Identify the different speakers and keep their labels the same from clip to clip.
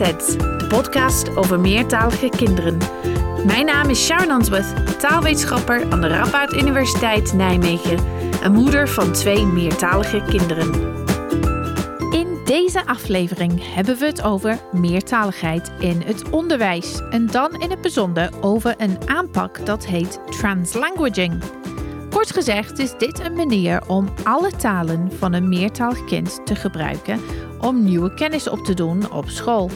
Speaker 1: De podcast over meertalige kinderen. Mijn naam is Sharon Answorth, taalwetenschapper aan de Radboud Universiteit Nijmegen en moeder van twee meertalige kinderen. In deze aflevering hebben we het over meertaligheid in het onderwijs en dan in het bijzonder over een aanpak dat heet translanguaging. Kort gezegd is dit een manier om alle talen van een meertalig kind te gebruiken om nieuwe kennis op te doen op school.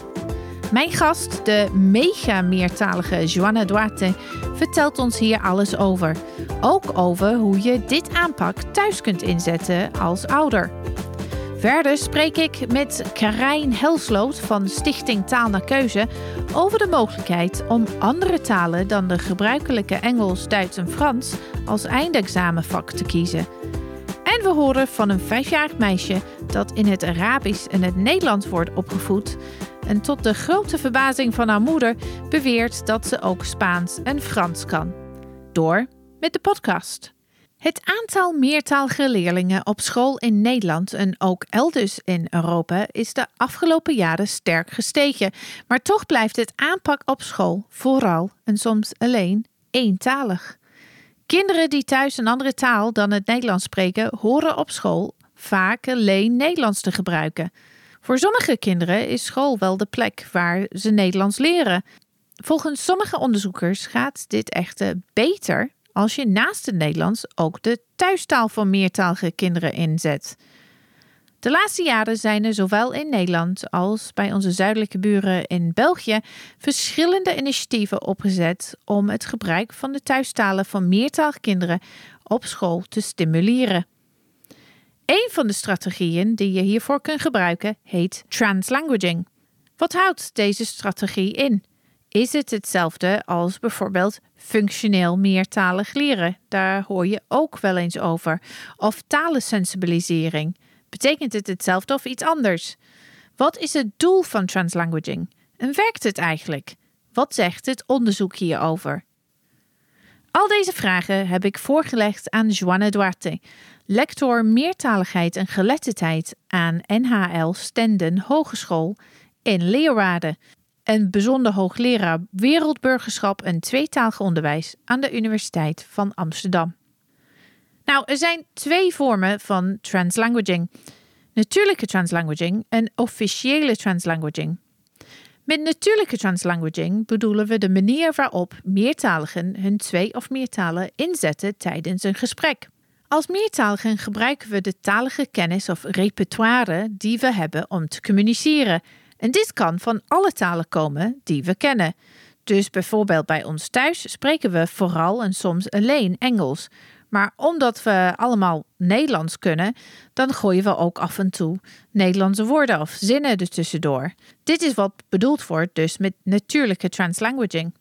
Speaker 1: Mijn gast, de mega meertalige Joanna Duarte, vertelt ons hier alles over. Ook over hoe je dit aanpak thuis kunt inzetten als ouder. Verder spreek ik met Karijn Helsloot van Stichting Taal naar Keuze over de mogelijkheid om andere talen dan de gebruikelijke Engels, Duits en Frans als eindexamenvak te kiezen. En we horen van een vijfjarig meisje dat in het Arabisch en het Nederlands wordt opgevoed. En tot de grote verbazing van haar moeder beweert dat ze ook Spaans en Frans kan. Door met de podcast. Het aantal meertalige leerlingen op school in Nederland en ook elders in Europa is de afgelopen jaren sterk gestegen. Maar toch blijft het aanpak op school vooral en soms alleen eentalig. Kinderen die thuis een andere taal dan het Nederlands spreken, horen op school vaak alleen Nederlands te gebruiken. Voor sommige kinderen is school wel de plek waar ze Nederlands leren. Volgens sommige onderzoekers gaat dit echter beter als je naast het Nederlands ook de thuistaal van meertalige kinderen inzet. De laatste jaren zijn er zowel in Nederland als bij onze zuidelijke buren in België verschillende initiatieven opgezet om het gebruik van de thuistalen van meertalige kinderen op school te stimuleren. Een van de strategieën die je hiervoor kunt gebruiken heet translanguaging. Wat houdt deze strategie in? Is het hetzelfde als bijvoorbeeld functioneel meertalig leren? Daar hoor je ook wel eens over. Of talensensibilisering. Betekent het hetzelfde of iets anders? Wat is het doel van translanguaging? En werkt het eigenlijk? Wat zegt het onderzoek hierover? Al deze vragen heb ik voorgelegd aan Joanne Duarte, lector meertaligheid en geletterdheid aan NHL Stenden Hogeschool in Leeuwarden en bijzonder hoogleraar wereldburgerschap en tweetalig onderwijs aan de Universiteit van Amsterdam. Nou, er zijn twee vormen van translanguaging: natuurlijke translanguaging en officiële translanguaging. Met natuurlijke translanguaging bedoelen we de manier waarop meertaligen hun twee of meer talen inzetten tijdens een gesprek. Als meertaligen gebruiken we de talige kennis of repertoire die we hebben om te communiceren. En dit kan van alle talen komen die we kennen. Dus bijvoorbeeld bij ons thuis spreken we vooral en soms alleen Engels. Maar omdat we allemaal Nederlands kunnen, dan gooien we ook af en toe Nederlandse woorden of zinnen er tussendoor. Dit is wat bedoeld wordt dus met natuurlijke translanguaging.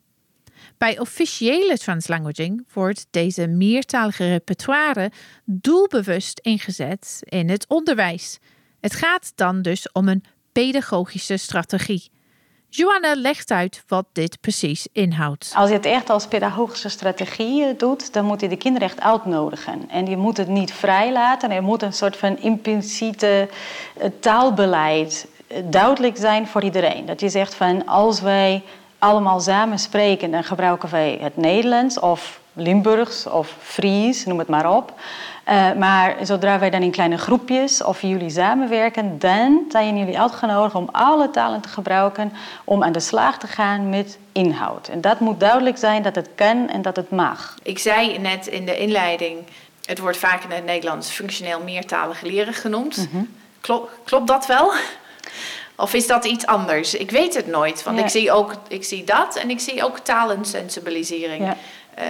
Speaker 1: Bij officiële translanguaging wordt deze meertalige repertoire doelbewust ingezet in het onderwijs. Het gaat dan dus om een pedagogische strategie. Joanne legt uit wat dit precies inhoudt.
Speaker 2: Als je het echt als pedagogische strategie eh, doet, dan moet je de kinderen echt uitnodigen. En je moet het niet vrijlaten. Er moet een soort van impliciete eh, taalbeleid eh, duidelijk zijn voor iedereen. Dat je zegt van als wij allemaal samen spreken, dan gebruiken wij het Nederlands of Limburgs of Fries, noem het maar op. Uh, maar zodra wij dan in kleine groepjes of jullie samenwerken, dan zijn jullie uitgenodigd om alle talen te gebruiken om aan de slag te gaan met inhoud. En dat moet duidelijk zijn dat het kan en dat het mag.
Speaker 1: Ik zei net in de inleiding, het wordt vaak in het Nederlands functioneel meertalig leren genoemd. Mm klopt dat wel? Of is dat iets anders? Ik weet het nooit, want ik, zie ook, ik zie dat en ik zie ook talensensibilisering. Ja.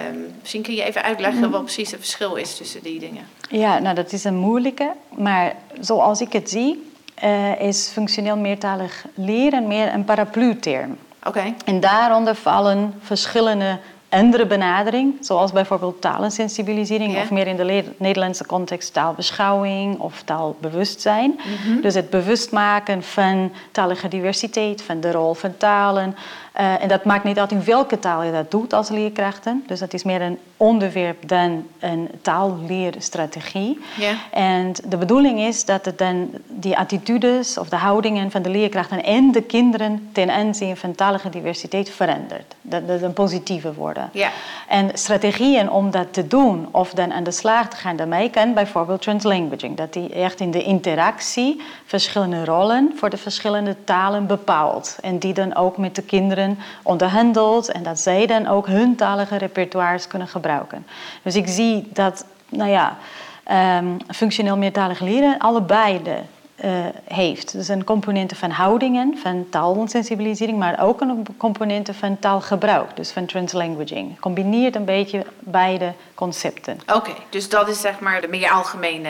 Speaker 1: Um, misschien kun je even uitleggen mhm. wat precies het verschil is tussen die dingen.
Speaker 2: Ja, nou dat is een moeilijke. Maar zoals ik het zie, uh, is functioneel meertalig leren meer een paraplu-term.
Speaker 1: Oké.
Speaker 2: En daaronder vallen verschillende andere benadering, zoals bijvoorbeeld talensensibilisering
Speaker 3: Ja.
Speaker 2: of meer in de Nederlandse context taalbeschouwing of taalbewustzijn.
Speaker 3: Mhm.
Speaker 2: Dus het bewust maken van talige diversiteit, van de rol van talen. Eh, en dat maakt niet uit in welke taal je dat doet als leerkrachten. Dus dat is meer een onderwerp dan een taalleerstrategie.
Speaker 3: Ja.
Speaker 2: En de bedoeling is dat het dan die attitudes of de houdingen van de leerkrachten en de kinderen ten aanzien van talige diversiteit verandert. Dat dat een positieve worden.
Speaker 3: Ja.
Speaker 2: En strategieën om dat te doen of dan aan de slag te gaan daarmee kan bijvoorbeeld translanguaging. Dat die echt in de interactie verschillende rollen voor de verschillende talen bepaalt. En die dan ook met de kinderen onderhandelt en dat zij dan ook hun talige repertoires kunnen gebruiken. Dus ik zie dat, nou ja, ehm, functioneel meertalig leren allebei de, eh, heeft. Dus een componenten van houdingen, van taalsensibilisering, maar ook een componenten van taalgebruik, dus van translanguaging. Combineert een beetje beide concepten.
Speaker 3: Oké, dus dat is zeg maar de meer algemene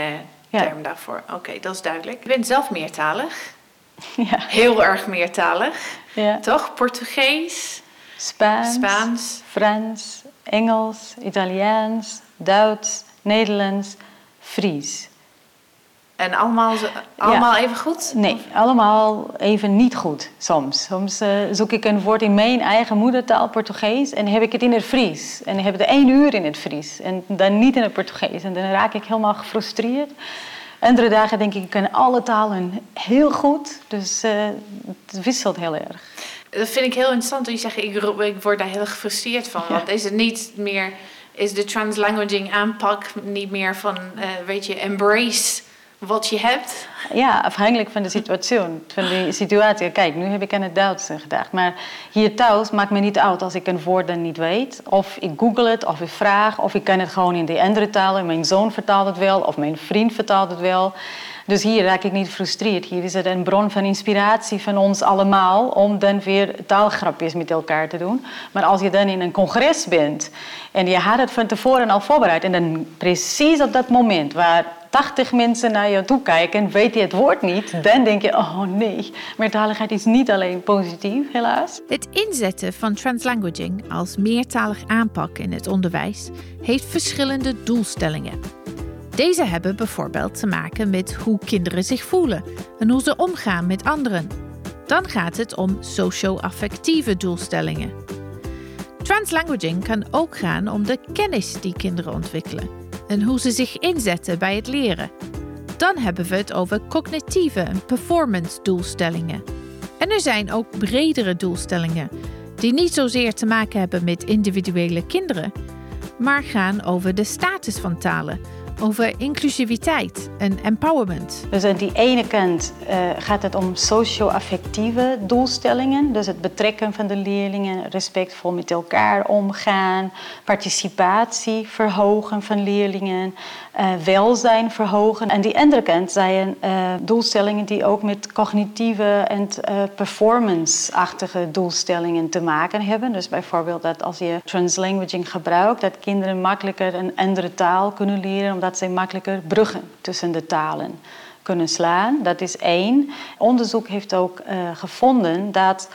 Speaker 2: Ja.
Speaker 3: term daarvoor. Oké, dat is duidelijk. Ik ben zelf meertalig.
Speaker 2: Ja.
Speaker 3: Heel erg meertalig.
Speaker 2: ja.
Speaker 3: Toch? Portugees,
Speaker 2: Spaans,
Speaker 3: Spaans.
Speaker 2: Frans, Engels, Italiaans, Duits, Nederlands, Fries.
Speaker 3: En allemaal, allemaal even goed?
Speaker 2: Nee, allemaal even niet goed soms. Soms eh, zoek ik een woord in mijn eigen moedertaal, Portugees, en heb ik het in het Fries. En heb ik het één uur in het Fries en dan niet in het Portugees. En dan raak ik helemaal gefrustreerd. Andere dagen denk ik, ik kan alle talen heel goed. Dus eh, het wisselt heel erg.
Speaker 3: Dat vind ik heel interessant. Dat je zegt, ik, word daar heel gefrustreerd van.
Speaker 2: Ja.
Speaker 3: Want is het niet meer... Is de translanguaging aanpak niet meer van... eh, weet je, embrace wat je hebt?
Speaker 2: Ja, afhankelijk van de situatie. Van situatie. Kijk, nu heb ik aan het Duits gedacht. Maar hier thuis maakt me niet uit als ik een woord dan niet weet. Of ik google het, of ik vraag. Of ik kan het gewoon in de andere taal. En mijn zoon vertaalt het wel, of mijn vriend vertaalt het wel. Dus hier raak ik niet gefrustreerd. Hier is het een bron van inspiratie van ons allemaal... om dan weer taalgrapjes met elkaar te doen. Maar als je dan in een congres bent... en je had het van tevoren al voorbereid... en dan precies op dat moment waar 80 mensen naar je toe kijken, weet je het woord niet, dan denk je, oh nee, meertaligheid is niet alleen positief, helaas.
Speaker 1: Het inzetten van translanguaging als meertalig aanpak in het onderwijs heeft verschillende doelstellingen. Deze hebben bijvoorbeeld te maken met hoe kinderen zich voelen en hoe ze omgaan met anderen. Dan gaat het om socio-affectieve doelstellingen. Translanguaging kan ook gaan om de kennis die kinderen ontwikkelen en hoe ze zich inzetten bij het leren. Dan hebben we het over cognitieve en performance doelstellingen. En er zijn ook bredere doelstellingen, die niet zozeer te maken hebben met individuele kinderen, maar gaan over de status van talen, over inclusiviteit en empowerment.
Speaker 2: Dus aan die ene kant eh, gaat het om socio-affectieve doelstellingen. Dus het betrekken van de leerlingen, respectvol met elkaar omgaan, participatie verhogen van leerlingen, welzijn verhogen. Aan die andere kant zijn eh, doelstellingen die ook met cognitieve en eh, performance-achtige doelstellingen te maken hebben. Dus bijvoorbeeld dat als je translanguaging gebruikt, dat kinderen makkelijker een andere taal kunnen leren, omdat ze makkelijker bruggen tussen de talen kunnen slaan. Dat is één. Onderzoek heeft ook eh, gevonden dat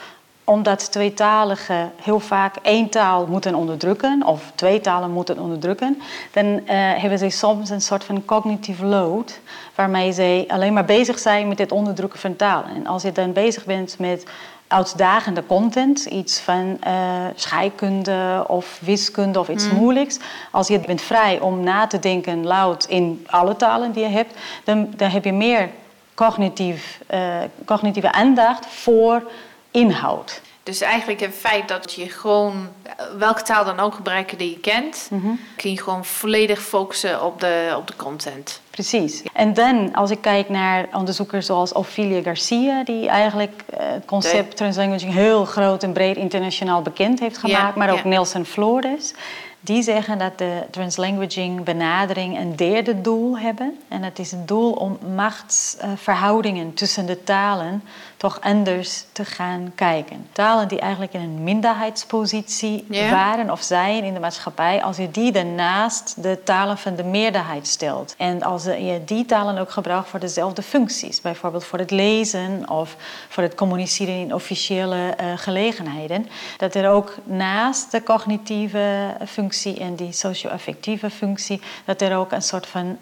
Speaker 2: omdat tweetaligen heel vaak één taal moeten onderdrukken, of twee talen moeten onderdrukken, dan eh, hebben ze soms een soort van cognitive load, waarmee ze alleen maar bezig zijn met het onderdrukken van talen. En als je dan bezig bent met uitdagende content, iets van eh, scheikunde of wiskunde of iets moeilijks. Als je bent vrij om na te denken luid in alle talen die je hebt, dan, dan heb je meer cognitief, eh, cognitieve aandacht voor inhoud.
Speaker 3: Dus eigenlijk het feit dat je gewoon eh, welke taal dan ook gebruiken die je kent, kun je gewoon volledig focussen op de, op de content.
Speaker 2: Precies. En dan, als ik kijk naar onderzoekers zoals Ophelia Garcia, die eigenlijk eh, het concept
Speaker 3: De-
Speaker 2: translanguaging heel groot en breed internationaal bekend heeft gemaakt, maar ook. Nelson Flores. Die zeggen dat de translanguaging benadering een derde doel hebben. En dat is het doel om machtsverhoudingen tussen de talen toch anders te gaan kijken. Talen die eigenlijk in een minderheidspositie waren of zijn in de maatschappij, als je die daarnaast de talen van de meerderheid stelt. En als je die talen ook gebruikt voor dezelfde functies. Bijvoorbeeld voor het lezen of voor het communiceren in officiële uh, gelegenheden. Dat er ook naast de cognitieve functie en die socio-affectieve functie, dat er ook een soort van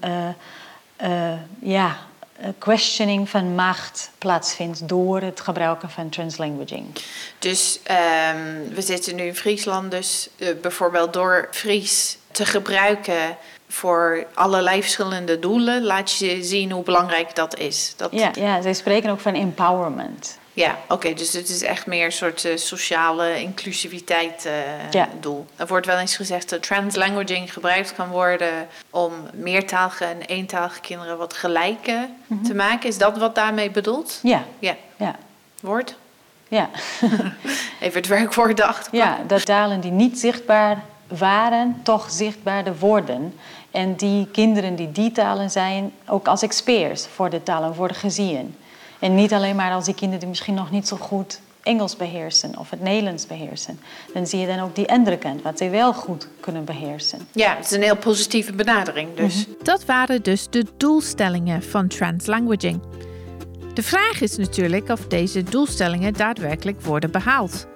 Speaker 2: uh, ja, questioning van macht plaatsvindt door het gebruiken van translanguaging.
Speaker 1: Dus um, we zitten nu in Friesland, dus uh, bijvoorbeeld door Fries te gebruiken voor allerlei verschillende doelen, laat je zien hoe belangrijk dat is. Dat...
Speaker 2: Ja, ja, zij spreken ook van empowerment.
Speaker 1: Ja, oké, dus het is echt meer een soort uh, sociale inclusiviteit uh, ja. doel. Er wordt wel eens gezegd dat translanguaging gebruikt kan worden om meertalige en eentalige kinderen wat gelijker mm -hmm. te maken. Is dat wat daarmee bedoeld?
Speaker 2: Ja.
Speaker 1: Ja.
Speaker 2: ja.
Speaker 1: Woord?
Speaker 2: Ja.
Speaker 1: Even het werkwoord achter.
Speaker 2: Ja, dat talen die niet zichtbaar waren, toch zichtbaarder worden. En die kinderen die die talen zijn, ook als experts voor de talen worden gezien. En niet alleen maar als die kinderen die misschien nog niet zo goed Engels beheersen of het Nederlands beheersen. Dan zie je dan ook die andere kant, wat ze wel goed kunnen beheersen.
Speaker 1: Ja, het is een heel positieve benadering dus. Mm -hmm. Dat waren dus de doelstellingen van translanguaging. De vraag is natuurlijk of deze doelstellingen daadwerkelijk worden behaald.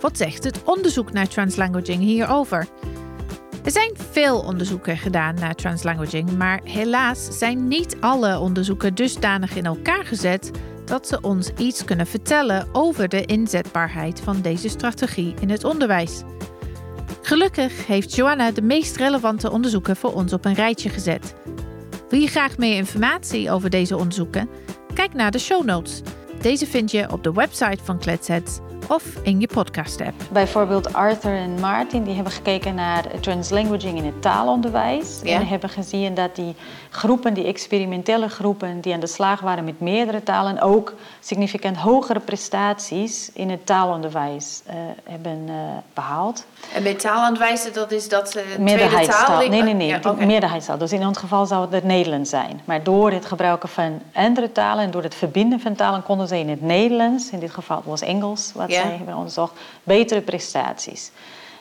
Speaker 1: Wat zegt het onderzoek naar translanguaging hierover? Er zijn veel onderzoeken gedaan naar translanguaging, maar helaas zijn niet alle onderzoeken dusdanig in elkaar gezet dat ze ons iets kunnen vertellen over de inzetbaarheid van deze strategie in het onderwijs. Gelukkig heeft Joanna de meest relevante onderzoeken voor ons op een rijtje gezet. Wil je graag meer informatie over deze onderzoeken? Kijk naar de show notes. Deze vind je op de website van Kletsets of in je podcast-app.
Speaker 2: Bijvoorbeeld Arthur en Martin die hebben gekeken naar translanguaging in het taalonderwijs. Ja. En hebben gezien dat die groepen, die experimentele groepen die aan de slag waren met meerdere talen, ook significant hogere prestaties in het taalonderwijs uh, hebben uh, behaald.
Speaker 1: En met taalonderwijs, dat is dat uh,
Speaker 2: meerderheidstaal.
Speaker 1: Taal,
Speaker 2: nee, nee, nee, ja, okay. meerderheidstaal. Dus in ons geval zou het het Nederlands zijn. Maar door het gebruiken van andere talen en door het verbinden van talen konden ze in het Nederlands, in dit geval was Engels, wat ja. Zij hebben onderzocht, betere prestaties.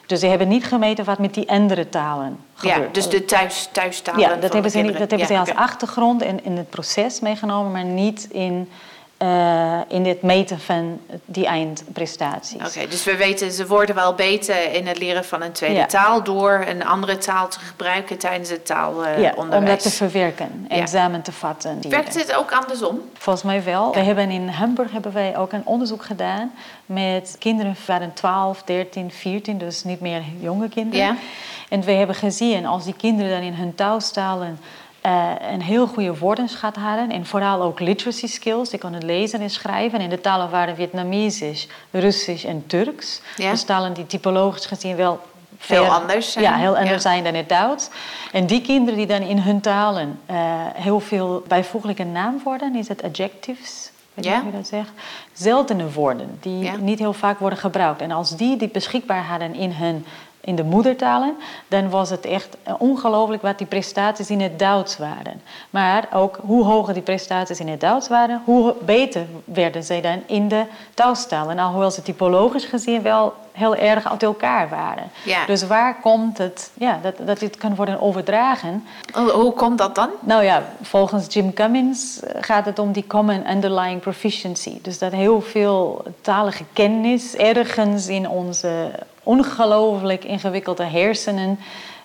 Speaker 2: Dus ze hebben niet gemeten wat met die andere talen gebeurt.
Speaker 1: Ja, dus de thuis, thuistalen.
Speaker 2: Ja, dat hebben, ze, niet, dat hebben ze als achtergrond in, in het proces meegenomen, maar niet in uh, in het meten van die eindprestaties.
Speaker 1: Oké, okay, dus we weten ze worden wel beter in het leren van een tweede ja. taal door een andere taal te gebruiken tijdens het taalonderwijs.
Speaker 2: Ja, om dat te verwerken en ja. samen te vatten.
Speaker 1: Werkt het ook andersom?
Speaker 2: Volgens mij wel. We hebben in Hamburg hebben wij ook een onderzoek gedaan met kinderen van 12, 13, 14, dus niet meer jonge kinderen.
Speaker 1: Ja.
Speaker 2: En we hebben gezien als die kinderen dan in hun taalstalen uh, een heel goede woordenschat hadden. En vooral ook literacy skills. Die konden lezen en schrijven. En de talen waren Vietnamesisch, Russisch en Turks.
Speaker 1: Ja.
Speaker 2: Dus talen die typologisch gezien wel
Speaker 1: veel anders zijn.
Speaker 2: Ja, heel anders ja. zijn dan het Duits. En die kinderen die dan in hun talen uh, heel veel bijvoeglijke naamwoorden, is het adjectives, weet
Speaker 1: ja.
Speaker 2: hoe je dat zegt, zeldene woorden die
Speaker 1: ja.
Speaker 2: niet heel vaak worden gebruikt. En als die die beschikbaar hadden in hun in de moedertalen, dan was het echt ongelooflijk wat die prestaties in het Duits waren. Maar ook hoe hoger die prestaties in het Duits waren, hoe beter werden zij dan in de thuistalen. Alhoewel ze typologisch gezien wel heel erg uit elkaar waren.
Speaker 1: Ja.
Speaker 2: Dus waar komt het, ja, dat, dat dit kan worden overdragen?
Speaker 1: Hoe komt dat dan?
Speaker 2: Nou ja, volgens Jim Cummins gaat het om die common underlying proficiency. Dus dat heel veel talige kennis ergens in onze ongelooflijk ingewikkelde hersenen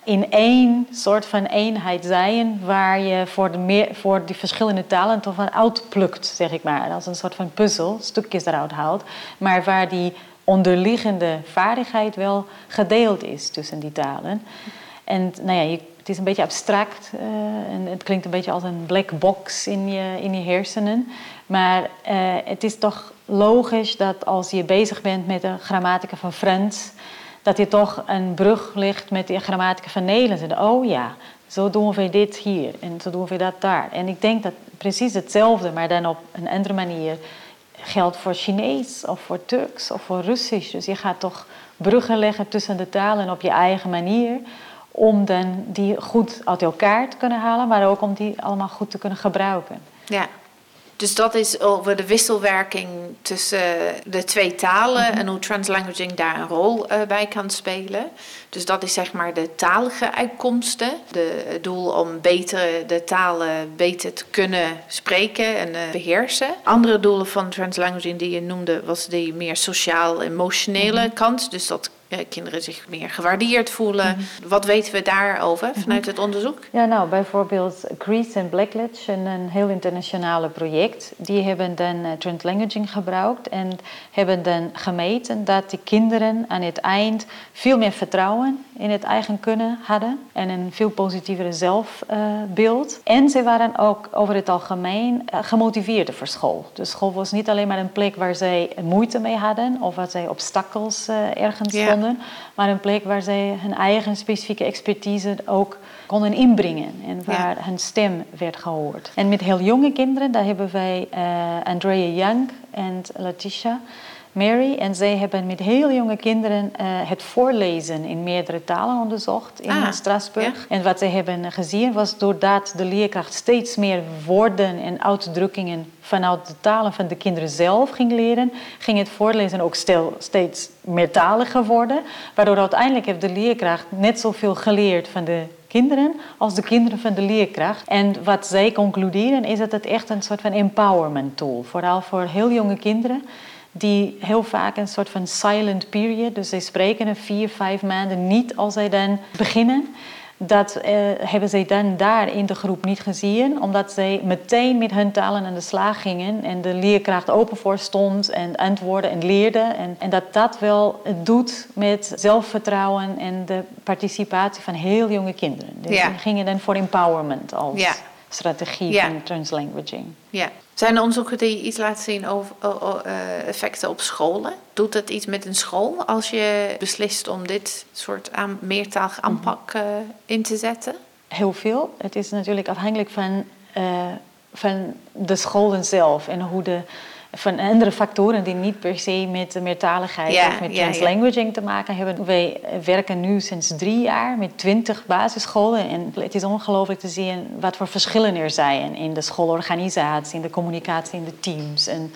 Speaker 2: in één soort van eenheid zijn, waar je voor, de voor die verschillende talen toch van uitplukt, zeg ik maar. Als een soort van puzzel, stukjes eruit haalt, maar waar die onderliggende vaardigheid wel gedeeld is tussen die talen. En nou ja, het is een beetje abstract uh, en het klinkt een beetje als een black box in je, in je hersenen. Maar uh, het is toch logisch dat als je bezig bent met de grammatica van Frans, dat je toch een brug ligt met de grammatica van Nederlands. En oh ja, zo doen we dit hier en zo doen we dat daar. En ik denk dat precies hetzelfde, maar dan op een andere manier geldt voor Chinees of voor Turks of voor Russisch. Dus je gaat toch bruggen leggen tussen de talen op je eigen manier. Om dan die goed uit elkaar te kunnen halen, maar ook om die allemaal goed te kunnen gebruiken.
Speaker 1: Ja. Dus dat is over de wisselwerking tussen de twee talen en hoe translanguaging daar een rol uh, bij kan spelen. Dus dat is zeg maar de talige uitkomsten. De, het doel om beter de talen beter te kunnen spreken en uh, beheersen. Andere doelen van translanguaging die je noemde was die meer sociaal-emotionele kant. Dus dat eh, kinderen zich meer gewaardeerd voelen. Mhm. Wat weten we daarover mhm. vanuit het onderzoek?
Speaker 2: Ja, nou, bijvoorbeeld Greece en Blackledge, een, heel internationale project, die hebben dan uh, translanguaging gebruikt en hebben dan gemeten dat die kinderen aan het eind veel meer vertrouwen in het eigen kunnen hadden en een veel positievere zelfbeeld. en ze waren ook over het algemeen uh, gemotiveerder voor school. De school was niet alleen maar een plek waar zij moeite mee hadden of waar zij obstakels ergens vonden maar een plek waar zij hun eigen specifieke expertise ook konden inbrengen en waar hun stem werd gehoord. En met heel jonge kinderen, daar hebben wij uh, Andrea Young en Letitia Mary. En zij hebben met heel jonge kinderen uh, het voorlezen in meerdere talen onderzocht in ah, Strasbourg. En wat ze hebben gezien was doordat de leerkracht steeds meer woorden en uitdrukkingen vanuit de talen van de kinderen zelf ging leren, ging het voorlezen ook stel, steeds meertaliger worden. Waardoor uiteindelijk heeft de leerkracht net zoveel geleerd van de kinderen als de kinderen van de leerkracht. En wat zij concluderen is dat het echt een soort van empowerment tool, vooral voor heel jonge kinderen die heel vaak een soort van silent period, dus zij spreken een vier, vijf maanden niet als zij dan beginnen. Dat eh, hebben zij dan daar in de groep niet gezien, omdat zij meteen met hun talen aan de slag gingen en de leerkracht open voor stond en antwoorden en leerde. En, en dat dat wel het doet met zelfvertrouwen en de participatie van heel jonge kinderen. Dus ja. gingen dan voor empowerment als strategie van translanguaging.
Speaker 1: Ja. Zijn er onderzoeken die iets laten zien over uh, effecten op scholen? Doet het iets met een school als je beslist om dit soort aan, meertalig mhm. aanpak uh, in te zetten?
Speaker 2: Heel veel. Het is natuurlijk afhankelijk van, uh, van de scholen zelf en hoe de van andere factoren die niet per se met meertaligheid of met translanguaging te maken hebben. Wij werken nu sinds drie jaar met twintig basisscholen en het is ongelooflijk te zien wat voor verschillen er zijn in de schoolorganisatie, in de communicatie in de teams en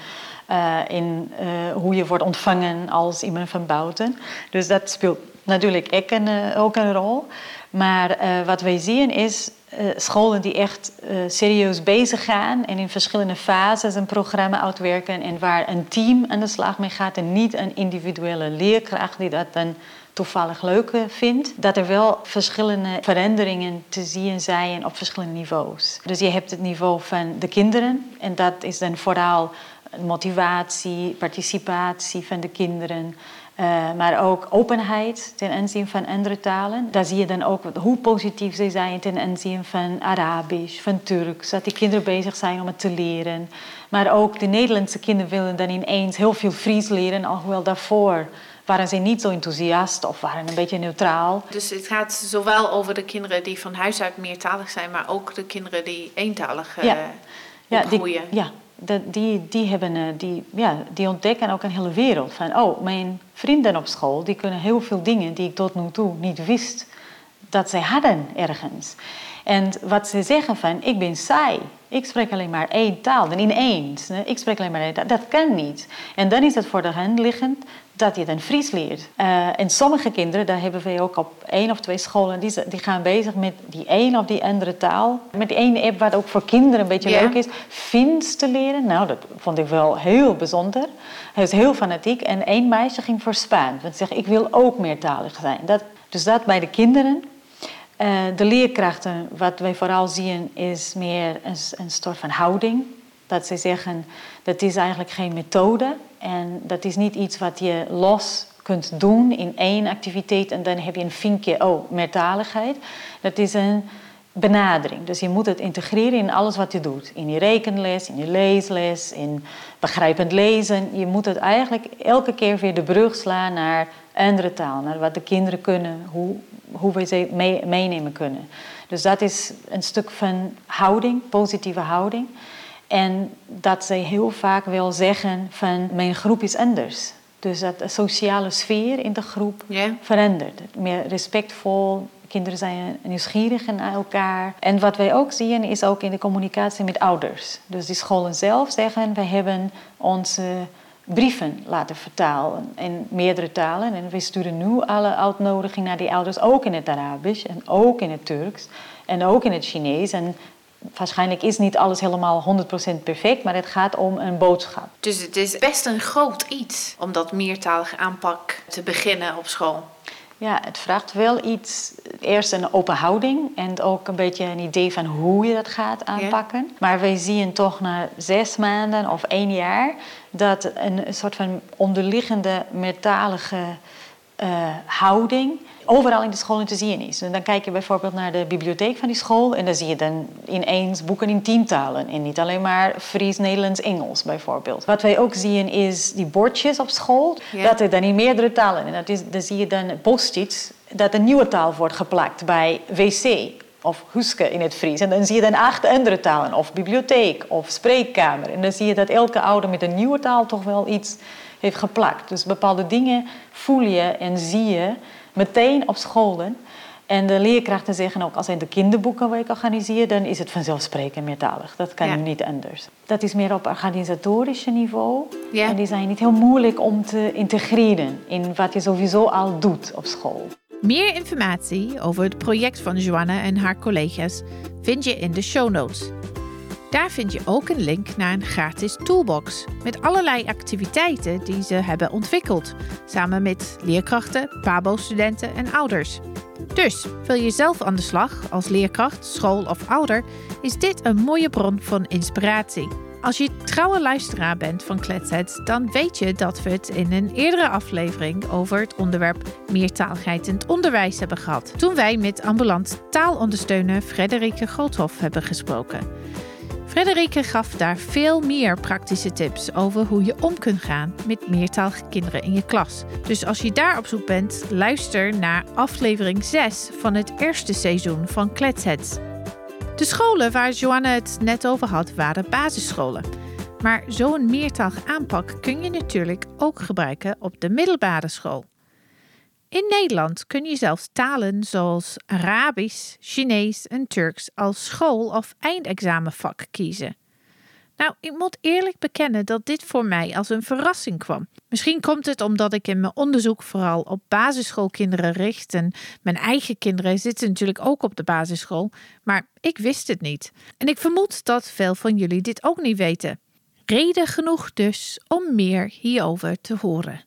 Speaker 2: uh, in uh, hoe je wordt ontvangen als iemand van buiten. Dus dat speelt natuurlijk ook een, uh, ook een rol. Maar wat wij zien is uh, scholen die echt uh, serieus bezig gaan en in verschillende fases een programma uitwerken en waar een team aan de slag mee gaat en niet een individuele leerkracht die dat dan toevallig leuk eh, vindt, dat er wel verschillende veranderingen te zien zijn op verschillende niveaus. Dus je hebt het niveau van de kinderen en dat is dan vooral motivatie, participatie van de kinderen. Uh, maar ook openheid ten aanzien van andere talen. Daar zie je dan ook hoe positief ze zijn ten aanzien van Arabisch, van Turks. Dat die kinderen bezig zijn om het te leren. Maar ook de Nederlandse kinderen willen dan ineens heel veel Fries leren, alhoewel daarvoor waren ze niet zo enthousiast of waren een beetje neutraal.
Speaker 1: Dus het gaat zowel over de kinderen die van huis uit meertalig zijn, maar ook de kinderen die eentalig uh, ja.
Speaker 2: Ja, die, ja, die, die, hebben, eh, die, ja, die ontdekken ook een hele wereld. Van, oh, mijn vrienden op school die kunnen heel veel dingen die ik tot nu toe niet wist dat zij hadden ergens. En wat ze zeggen van, ik ben saai. Ik spreek alleen maar één taal. En ineens, ik spreek alleen maar één taal. Dat kan niet. En dan is het voor de hand liggend dat je dan Fries leert. Uh, en sommige kinderen, daar hebben we ook op één of twee scholen, die, die gaan bezig met die een of die andere taal. Met die ene app, wat ook voor kinderen een beetje leuk is, Fins te leren. Nou, dat vond ik wel heel bijzonder. Hij is heel fanatiek. En één meisje ging voor Spaans. Want ze zegt, ik wil ook meertalig zijn. Dat, dus dat bij de kinderen. Uh, de leerkrachten, wat wij vooral zien, is meer een, een soort van houding. Dat ze zeggen, dat is eigenlijk geen methode. En dat is niet iets wat je los kunt doen in één activiteit en dan heb je een vinkje, oh, meertaligheid. Dat is een benadering. Dus je moet het integreren in alles wat je doet. In je rekenles, in je leesles, in begrijpend lezen. Je moet het eigenlijk elke keer weer de brug slaan naar andere taal, naar wat de kinderen kunnen, hoe, hoe we ze meenemen kunnen. Dus dat is een stuk van houding, positieve houding. En dat zij heel vaak wil zeggen van mijn groep is anders. Dus dat de sociale sfeer in de groep verandert. Meer respectvol, Kinderen zijn nieuwsgierig naar elkaar. En wat wij ook zien is ook in de communicatie met ouders. Dus die scholen zelf zeggen, wij hebben onze brieven laten vertalen in meerdere talen. En we sturen nu alle uitnodigingen naar die ouders, ook in het Arabisch en ook in het Turks en ook in het Chinees. En waarschijnlijk is niet alles helemaal 100% perfect, maar het gaat om een boodschap.
Speaker 1: Dus het is best een groot iets om dat meertalige aanpak te beginnen op school.
Speaker 2: Ja, het vraagt wel iets. Eerst een open houding en ook een beetje een idee van hoe je dat gaat aanpakken. Maar wij zien toch na zes maanden of één jaar dat een soort van onderliggende metalige uh, houding overal in de scholen te zien is. En dan kijk je bijvoorbeeld naar de bibliotheek van die school en dan zie je dan ineens boeken in tientalen en niet alleen maar Fries, Nederlands, Engels bijvoorbeeld. Wat wij ook zien is die bordjes op school, dat er dan in meerdere talen en dat is, dan zie je dan post-its dat een nieuwe taal wordt geplakt bij wc of huske in het Fries. En dan zie je dan acht andere talen, of bibliotheek of spreekkamer. En dan zie je dat elke ouder met een nieuwe taal toch wel iets heeft geplakt. Dus bepaalde dingen voel je en zie je meteen op scholen. En de leerkrachten zeggen ook, als zijn de kinderboeken ik organiseer, dan is het vanzelfsprekend meertalig. Dat kan nu niet anders. Dat is meer op organisatorische niveau. Ja. En die zijn niet heel moeilijk om te integreren in wat je sowieso al doet op school.
Speaker 1: Meer informatie over het project van Joanne en haar collega's vind je in de show notes. Daar vind je ook een link naar een gratis toolbox met allerlei activiteiten die ze hebben ontwikkeld, samen met leerkrachten, PABO-studenten en ouders. Dus wil je zelf aan de slag als leerkracht, school of ouder, is dit een mooie bron van inspiratie. Als je trouwe luisteraar bent van Kletsheads, dan weet je dat we het in een eerdere aflevering over het onderwerp meertaligheid in het onderwijs hebben gehad. Toen wij met ambulant taalondersteuner Frederike Goldhoff hebben gesproken. Frederike gaf daar veel meer praktische tips over hoe je om kunt gaan met meertalige kinderen in je klas. Dus als je daar op zoek bent, luister naar aflevering 6 van het eerste seizoen van Kletsheads. De scholen waar Joanne het net over had, waren basisscholen. Maar zo'n meertalige aanpak kun je natuurlijk ook gebruiken op de middelbare school. In Nederland kun je zelfs talen zoals Arabisch, Chinees en Turks als school- of eindexamenvak kiezen. Nou, ik moet eerlijk bekennen dat dit voor mij als een verrassing kwam. Misschien komt het omdat ik in mijn onderzoek vooral op basisschoolkinderen richt en mijn eigen kinderen zitten natuurlijk ook op de basisschool, maar ik wist het niet. En ik vermoed dat veel van jullie dit ook niet weten. Reden genoeg dus om meer hierover te horen.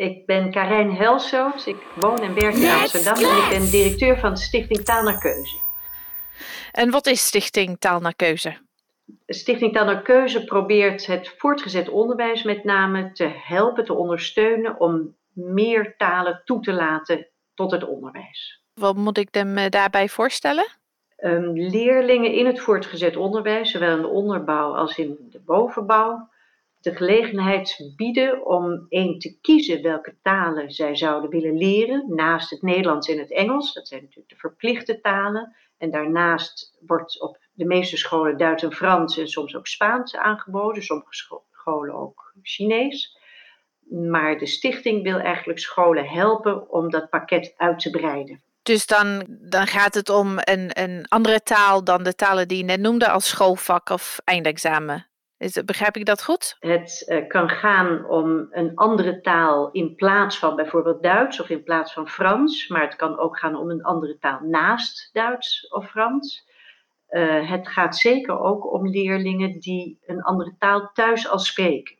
Speaker 4: Ik ben Karijn Helsoot. Ik woon en werk in Amsterdam en ik ben directeur van de Stichting Taal naar Keuze.
Speaker 1: En wat is Stichting Taal naar Keuze?
Speaker 4: Stichting Taal naar Keuze probeert het voortgezet onderwijs met name te helpen, te ondersteunen om meer talen toe te laten tot het onderwijs.
Speaker 1: Wat moet ik me eh, daarbij voorstellen?
Speaker 4: Um, leerlingen in het voortgezet onderwijs, zowel in de onderbouw als in de bovenbouw, de gelegenheid bieden om één te kiezen welke talen zij zouden willen leren, naast het Nederlands en het Engels. Dat zijn natuurlijk de verplichte talen. En daarnaast wordt op de meeste scholen Duits en Frans en soms ook Spaans aangeboden, sommige scholen ook Chinees. Maar de stichting wil eigenlijk scholen helpen om dat pakket uit te breiden.
Speaker 1: Dus dan, dan gaat het om een, een andere taal dan de talen die je net noemde als schoolvak of eindexamen. Is, begrijp ik dat goed?
Speaker 4: Het uh, kan gaan om een andere taal in plaats van bijvoorbeeld Duits of in plaats van Frans, maar het kan ook gaan om een andere taal naast Duits of Frans. Uh, het gaat zeker ook om leerlingen die een andere taal thuis al spreken.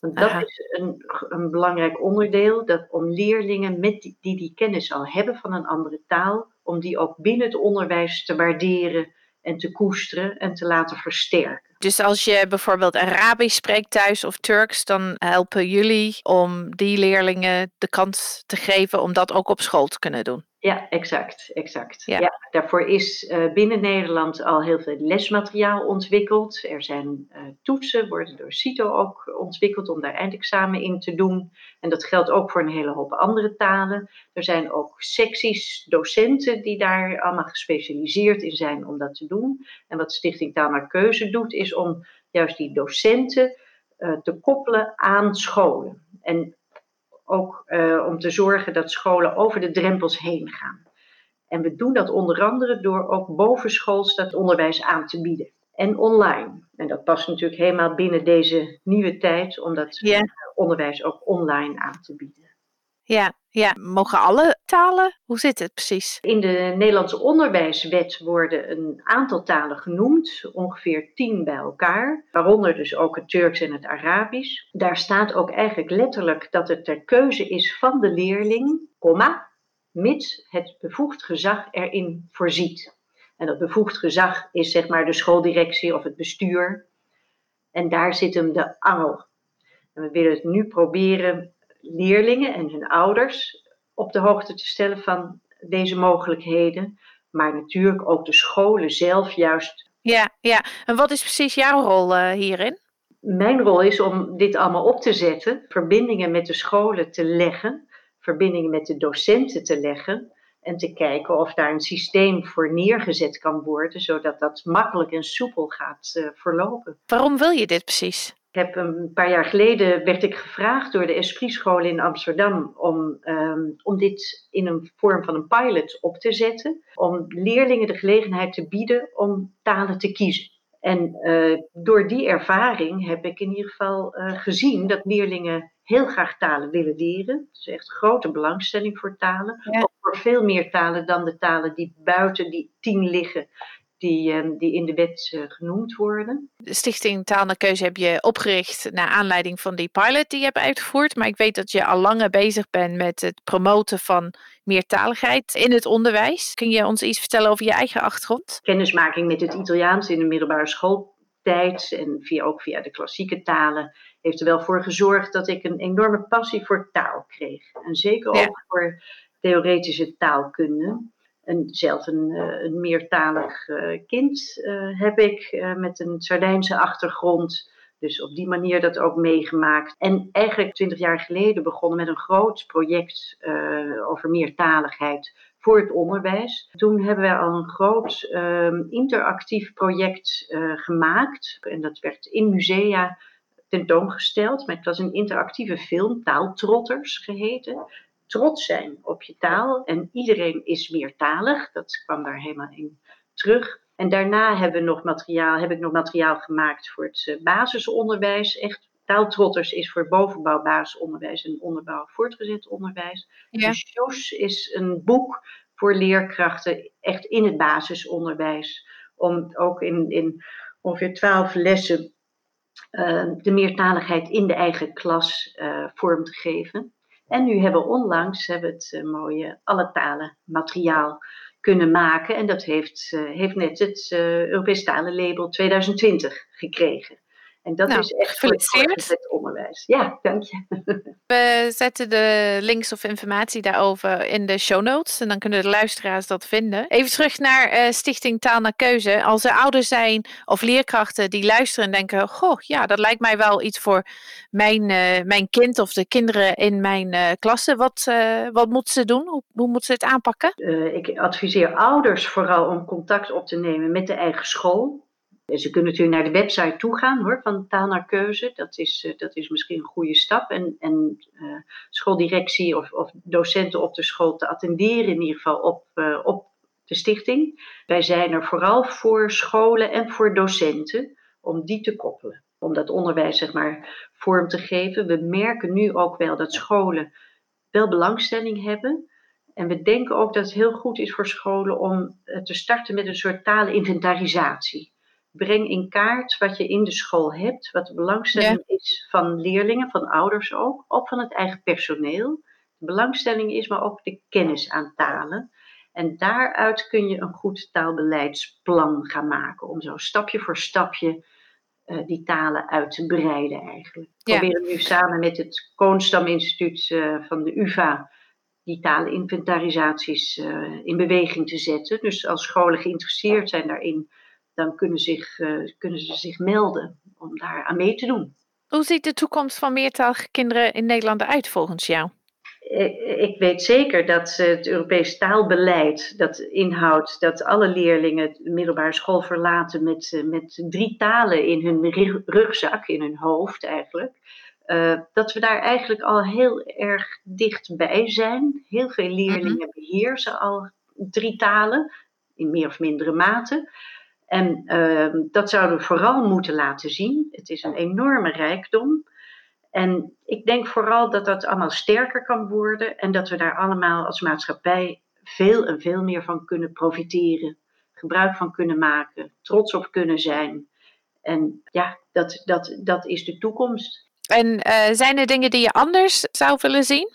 Speaker 4: Want dat is een, een, belangrijk onderdeel, dat om leerlingen met die, die die kennis al hebben van een andere taal, om die ook binnen het onderwijs te waarderen en te koesteren en te laten versterken.
Speaker 1: Dus als je bijvoorbeeld Arabisch spreekt thuis of Turks, dan helpen jullie om die leerlingen de kans te geven om dat ook op school te kunnen doen.
Speaker 4: Ja, exact. exact. Ja. daarvoor is uh, binnen Nederland al heel veel lesmateriaal ontwikkeld. Er zijn uh, toetsen, worden door CITO ook ontwikkeld om daar eindexamen in te doen. En dat geldt ook voor een hele hoop andere talen. Er zijn ook secties docenten die daar allemaal gespecialiseerd in zijn om dat te doen. En wat Stichting Taal naar Keuze doet, is om juist die docenten uh, te koppelen aan scholen. En ook eh, om te zorgen dat scholen over de drempels heen gaan. En we doen dat onder andere door ook bovenschools dat onderwijs aan te bieden. En online. En dat past natuurlijk helemaal binnen deze nieuwe tijd om dat onderwijs ook online aan te bieden.
Speaker 1: Ja, ja, mogen alle talen? Hoe zit het precies?
Speaker 4: In de Nederlandse onderwijswet worden een aantal talen genoemd, ongeveer tien bij elkaar, waaronder dus ook het Turks en het Arabisch. Daar staat ook eigenlijk letterlijk dat het ter keuze is van de leerling, comma, mits het bevoegd gezag erin voorziet. En dat bevoegd gezag is zeg maar de schooldirectie of het bestuur. En daar zit hem de angel. En we willen het nu proberen leerlingen en hun ouders op de hoogte te stellen van deze mogelijkheden. Maar natuurlijk ook de scholen zelf juist.
Speaker 1: Ja, ja. en wat is precies jouw rol uh, hierin?
Speaker 4: Mijn rol is om dit allemaal op te zetten, verbindingen met de scholen te leggen, verbindingen met de docenten te leggen en te kijken of daar een systeem voor neergezet kan worden, zodat dat makkelijk en soepel gaat uh, verlopen.
Speaker 1: Waarom wil je dit precies?
Speaker 4: Ik heb een paar jaar geleden werd ik gevraagd door de Esprit School in Amsterdam om, um, om dit in een vorm van een pilot op te zetten. Om leerlingen de gelegenheid te bieden om talen te kiezen. En uh, door die ervaring heb ik in ieder geval uh, gezien dat leerlingen heel graag talen willen leren. Dus echt grote belangstelling voor talen. Ja. Ook voor veel meer talen dan de talen die buiten die tien liggen die, ehm, die in de wet eh, genoemd worden.
Speaker 1: De Stichting Taal naar Keuze heb je opgericht naar aanleiding van die pilot die je hebt uitgevoerd. Maar ik weet dat je al langer bezig bent met het promoten van meertaligheid in het onderwijs. Kun je ons iets vertellen over je eigen achtergrond?
Speaker 4: Kennismaking met het Italiaans in de middelbare schooltijd en via, ook via de klassieke talen heeft er wel voor gezorgd dat ik een enorme passie voor taal kreeg. En zeker ook voor theoretische taalkunde. En zelf een, uh, een meertalig uh, kind uh, heb ik met een Sardijnse achtergrond. Dus op die manier dat ook meegemaakt. En eigenlijk twintig jaar geleden begonnen met een groot project over meertaligheid voor het onderwijs. Toen hebben we al een groot ehm, interactief project gemaakt. En dat werd in musea tentoongesteld. Maar het was een interactieve film, Taaltrotters geheten trots zijn op je taal. En iedereen is meertalig. Dat kwam daar helemaal in terug. En daarna hebben we nog materiaal, heb ik nog materiaal gemaakt voor het eh, basisonderwijs. Echt, taaltrotters is voor bovenbouw basisonderwijs en onderbouw voortgezet onderwijs. Ja. Dus JOS is een boek voor leerkrachten echt in het basisonderwijs. Om ook in, in ongeveer twaalf lessen uh, de meertaligheid in de eigen klas uh, vorm te geven. En nu hebben we onlangs hebben het uh, mooie alle talen materiaal kunnen maken. En dat heeft, uh, heeft net het uh, Europees Talenlabel 2020 gekregen. En dat
Speaker 1: nou,
Speaker 4: is echt
Speaker 1: voor
Speaker 4: het onderwijs. Ja, dank je.
Speaker 1: We zetten de links of informatie daarover in de show notes. En dan kunnen de luisteraars dat vinden. Even terug naar uh, Stichting Taal naar Keuze. Als er ouders zijn of leerkrachten die luisteren en denken... Goh, ja, dat lijkt mij wel iets voor mijn, uh, mijn kind of de kinderen in mijn uh, klasse. Wat, wat moeten ze doen? Hoe, hoe moeten ze het aanpakken?
Speaker 4: ik adviseer ouders vooral om contact op te nemen met de eigen school. Ze kunnen natuurlijk naar de website toe gaan hoor, van Taal naar Keuze. Dat is, uh, dat is misschien een goede stap. En, en uh, schooldirectie of, of, docenten op de school te attenderen in ieder geval op, uh, op de stichting. Wij zijn er vooral voor scholen en voor docenten om die te koppelen. Om dat onderwijs zeg maar vorm te geven. We merken nu ook wel dat scholen wel belangstelling hebben. En we denken ook dat het heel goed is voor scholen om te starten met een soort taleninventarisatie breng in kaart wat je in de school hebt, wat de belangstelling is van leerlingen, van ouders ook, ook van het eigen personeel. De belangstelling is, maar ook de kennis aan talen. En daaruit kun je een goed taalbeleidsplan gaan maken, om zo stapje voor stapje uh, die talen uit te breiden eigenlijk. We ja. proberen nu samen met het Koonstam Instituut uh, van de UvA die taleninventarisaties uh, in beweging te zetten. Dus als scholen geïnteresseerd zijn daarin, dan kunnen, zich, uh, kunnen ze zich melden om daar aan mee te doen.
Speaker 1: Hoe ziet de toekomst van meertalige kinderen in Nederland eruit volgens jou?
Speaker 4: Ik weet zeker dat het Europees taalbeleid dat inhoudt dat alle leerlingen de middelbare school verlaten met, met drie talen in hun rugzak, in hun hoofd eigenlijk. uh, dat we daar eigenlijk al heel erg dichtbij zijn. Heel veel leerlingen mhm. beheersen al drie talen, in meer of mindere mate. En uh, dat zouden we vooral moeten laten zien. Het is een enorme rijkdom. En ik denk vooral dat dat allemaal sterker kan worden en dat we daar allemaal als maatschappij veel en veel meer van kunnen profiteren, gebruik van kunnen maken, trots op kunnen zijn. En ja, dat, dat, dat is de toekomst.
Speaker 1: En uh, zijn er dingen die je anders zou willen zien?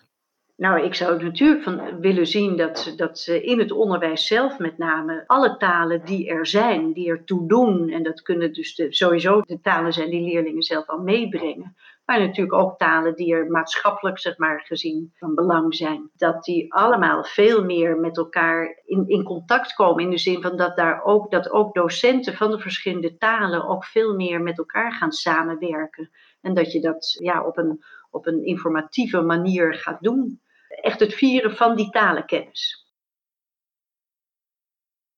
Speaker 4: Nou, ik zou natuurlijk van willen zien dat, dat ze in het onderwijs zelf met name alle talen die er zijn, die ertoe doen, en dat kunnen dus de, sowieso de talen zijn die leerlingen zelf al meebrengen, maar natuurlijk ook talen die er maatschappelijk zeg maar, gezien van belang zijn. Dat die allemaal veel meer met elkaar in, in contact komen. In de zin van dat, daar ook, dat ook docenten van de verschillende talen ook veel meer met elkaar gaan samenwerken. En dat je dat ja, op, een, op een informatieve manier gaat doen. Echt het vieren van die talenkennis.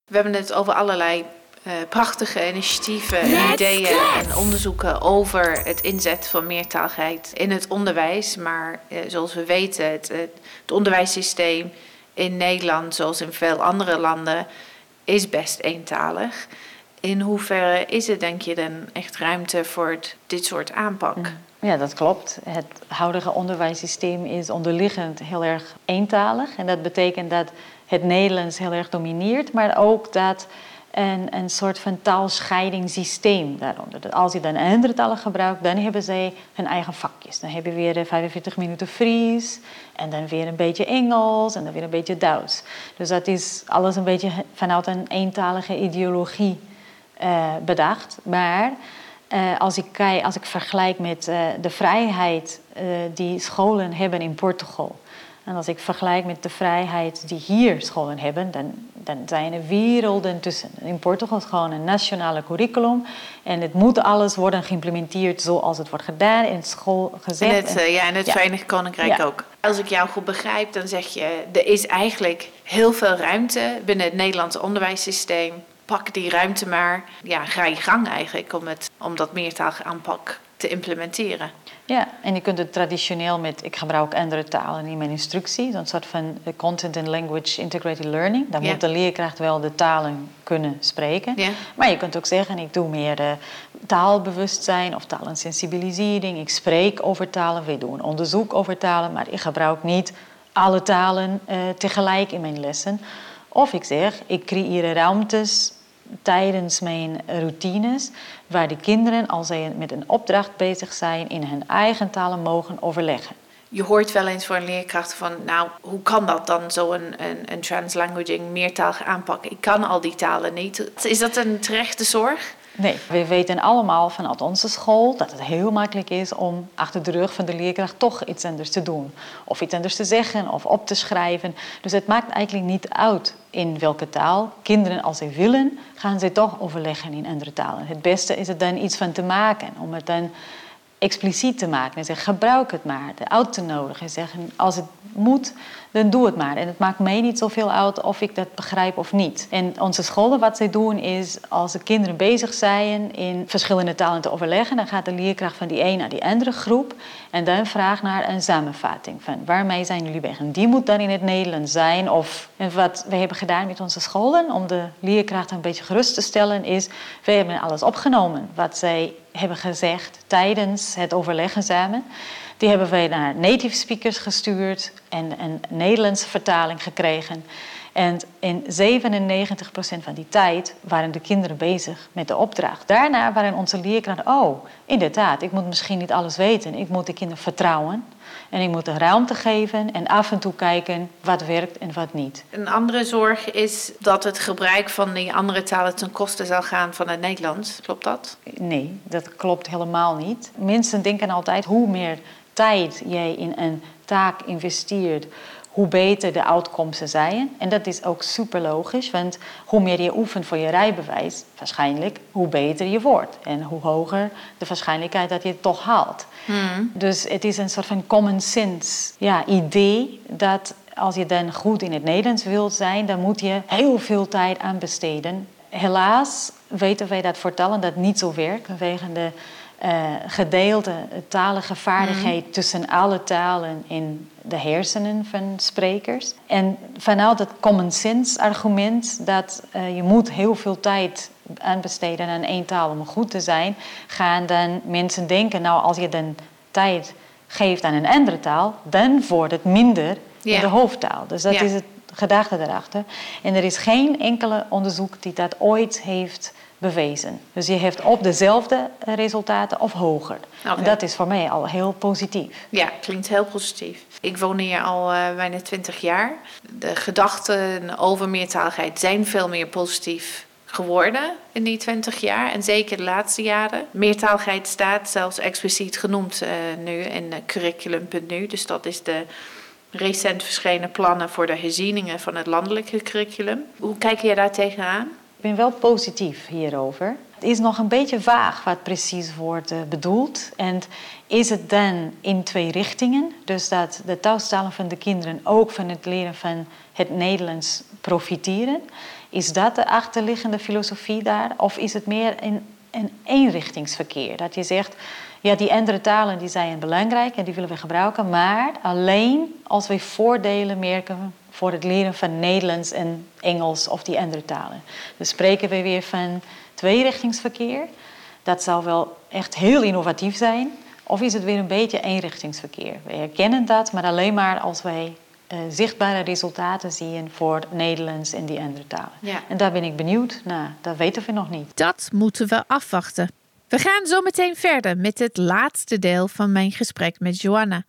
Speaker 1: We hebben het over allerlei uh, prachtige initiatieven en ideeën en onderzoeken over het inzetten van meertaligheid in het onderwijs. Maar uh, zoals we weten, het, het, onderwijssysteem in Nederland, zoals in veel andere landen, is best eentalig. In hoeverre is er, denk je, dan echt ruimte voor dit soort aanpak? Mm.
Speaker 2: Ja, dat klopt. Het huidige onderwijssysteem is onderliggend heel erg eentalig. En dat betekent dat het Nederlands heel erg domineert, maar ook dat een, een soort van taalscheidingssysteem daaronder. als je dan andere talen gebruikt, dan hebben zij hun eigen vakjes. Dan heb je weer 45 minuten Fries en dan weer een beetje Engels en dan weer een beetje Duits. Dus dat is alles een beetje vanuit een eentalige ideologie uh, bedacht. Maar uh, als, ik, als ik vergelijk met uh, de vrijheid die scholen hebben in Portugal en als ik vergelijk met de vrijheid die hier scholen hebben, dan, dan zijn er werelden tussen. In Portugal is gewoon een nationale curriculum. En het moet alles worden geïmplementeerd zoals het wordt gedaan in school gezet.
Speaker 1: Het, ja, in het Verenigd Koninkrijk ook. Als ik jou goed begrijp, dan zeg je... er is eigenlijk heel veel ruimte binnen het Nederlandse onderwijssysteem. Pak die ruimte maar. Ja, ga je gang eigenlijk om, het, om dat meertalige aanpak te implementeren.
Speaker 2: Ja, en je kunt het traditioneel met, ik gebruik andere talen in mijn instructie, een soort van content and language integrated learning. Dan moet de leerkracht wel de talen kunnen spreken. Ja. Maar je kunt ook zeggen, ik doe meer uh, taalbewustzijn of talensensibilisering. Ik spreek over talen, we doen onderzoek over talen, maar ik gebruik niet alle talen uh, tegelijk in mijn lessen. Of ik zeg, ik creëer ruimtes tijdens mijn routines, waar de kinderen, als zij met een opdracht bezig zijn, in hun eigen talen mogen overleggen.
Speaker 1: Je hoort wel eens voor een leerkracht van, nou, hoe kan dat dan, zo'n een, een, een translanguaging, meertalige aanpak? Ik kan al die talen niet. Is dat een terechte zorg?
Speaker 2: Nee, we weten allemaal vanuit onze school dat het heel makkelijk is om achter de rug van de leerkracht toch iets anders te doen. Of iets anders te zeggen of op te schrijven. Dus het maakt eigenlijk niet uit in welke taal. Kinderen, als ze willen, gaan ze toch overleggen in andere talen. Het beste is het dan iets van te maken, om het dan expliciet te maken. En zeggen, gebruik het maar. De uit te nodigen. En zeggen, als het moet, dan doe het maar. En het maakt mij niet zoveel uit of ik dat begrijp of niet. En onze scholen, wat zij doen, is als de kinderen bezig zijn in verschillende talen te overleggen, dan gaat de leerkracht van die een naar die andere groep en dan vraagt naar een samenvatting van waarmee zijn jullie bezig. En die moet dan in het Nederlands zijn. Of en wat we hebben gedaan met onze scholen, om de leerkracht een beetje gerust te stellen, is we hebben alles opgenomen wat zij hebben gezegd tijdens het overleggen samen. Die hebben wij naar native speakers gestuurd en een Nederlandse vertaling gekregen. En in 97% van die tijd waren de kinderen bezig met de opdracht. Daarna waren onze leerkrachten, oh, inderdaad, ik moet misschien niet alles weten. Ik moet de kinderen vertrouwen. En ik moet de ruimte geven en af en toe kijken wat werkt en wat niet.
Speaker 1: Een andere zorg is dat het gebruik van die andere talen ten koste zal gaan van het Nederlands. Klopt dat?
Speaker 2: Nee, dat klopt helemaal niet. Mensen denken altijd hoe meer tijd jij in een taak investeert, hoe beter de uitkomsten zijn. En dat is ook super logisch, want hoe meer je oefent voor je rijbewijs, waarschijnlijk, hoe beter je wordt. En hoe hoger de waarschijnlijkheid dat je het toch haalt. Hmm. Dus het is een soort van common sense ja, idee dat als je dan goed in het Nederlands wilt zijn, dan moet je heel veel tijd aan besteden. Helaas weten wij dat vertellen dat niet zo werkt vanwege de uh, gedeelde talige vaardigheid mhm. tussen alle talen in de hersenen van sprekers. En vanuit het common sense argument dat uh, je moet heel veel tijd aanbesteden aan één taal om goed te zijn, gaan dan mensen denken, nou als je dan tijd geeft aan een andere taal, dan wordt het minder in de hoofdtaal. Dus dat is het gedachte erachter. En er is geen enkele onderzoek die dat ooit heeft bewezen. Dus je heeft op dezelfde resultaten of hoger. En dat is voor mij al heel positief.
Speaker 1: Ja, klinkt heel positief. Ik woon hier al uh, bijna 20 jaar. De gedachten over meertaligheid zijn veel meer positief geworden in die 20 jaar. En zeker de laatste jaren. Meertaligheid staat zelfs expliciet genoemd uh, nu in curriculum.nu. Dus dat is de recent verschenen plannen voor de herzieningen van het landelijke curriculum. Hoe kijk je daar tegenaan?
Speaker 2: Ik ben wel positief hierover. Het is nog een beetje vaag wat precies wordt eh, bedoeld. En is het dan in twee richtingen? Dus dat de taalstalen van de kinderen ook van het leren van het Nederlands profiteren? Is dat de achterliggende filosofie daar? Of is het meer een, een eenrichtingsverkeer? Dat je zegt, ja, die andere talen die zijn belangrijk en die willen we gebruiken, maar alleen als we voordelen merken voor het leren van Nederlands en Engels of die andere talen. Dus spreken we weer van tweerichtingsverkeer. Dat zou wel echt heel innovatief zijn. Of is het weer een beetje eenrichtingsverkeer? We herkennen dat, maar alleen maar als wij uh, zichtbare resultaten zien voor Nederlands en die andere talen. Ja. En daar ben ik benieuwd naar. Dat weten we nog niet.
Speaker 1: Dat moeten we afwachten. We gaan zo meteen verder met het laatste deel van mijn gesprek met Joanna.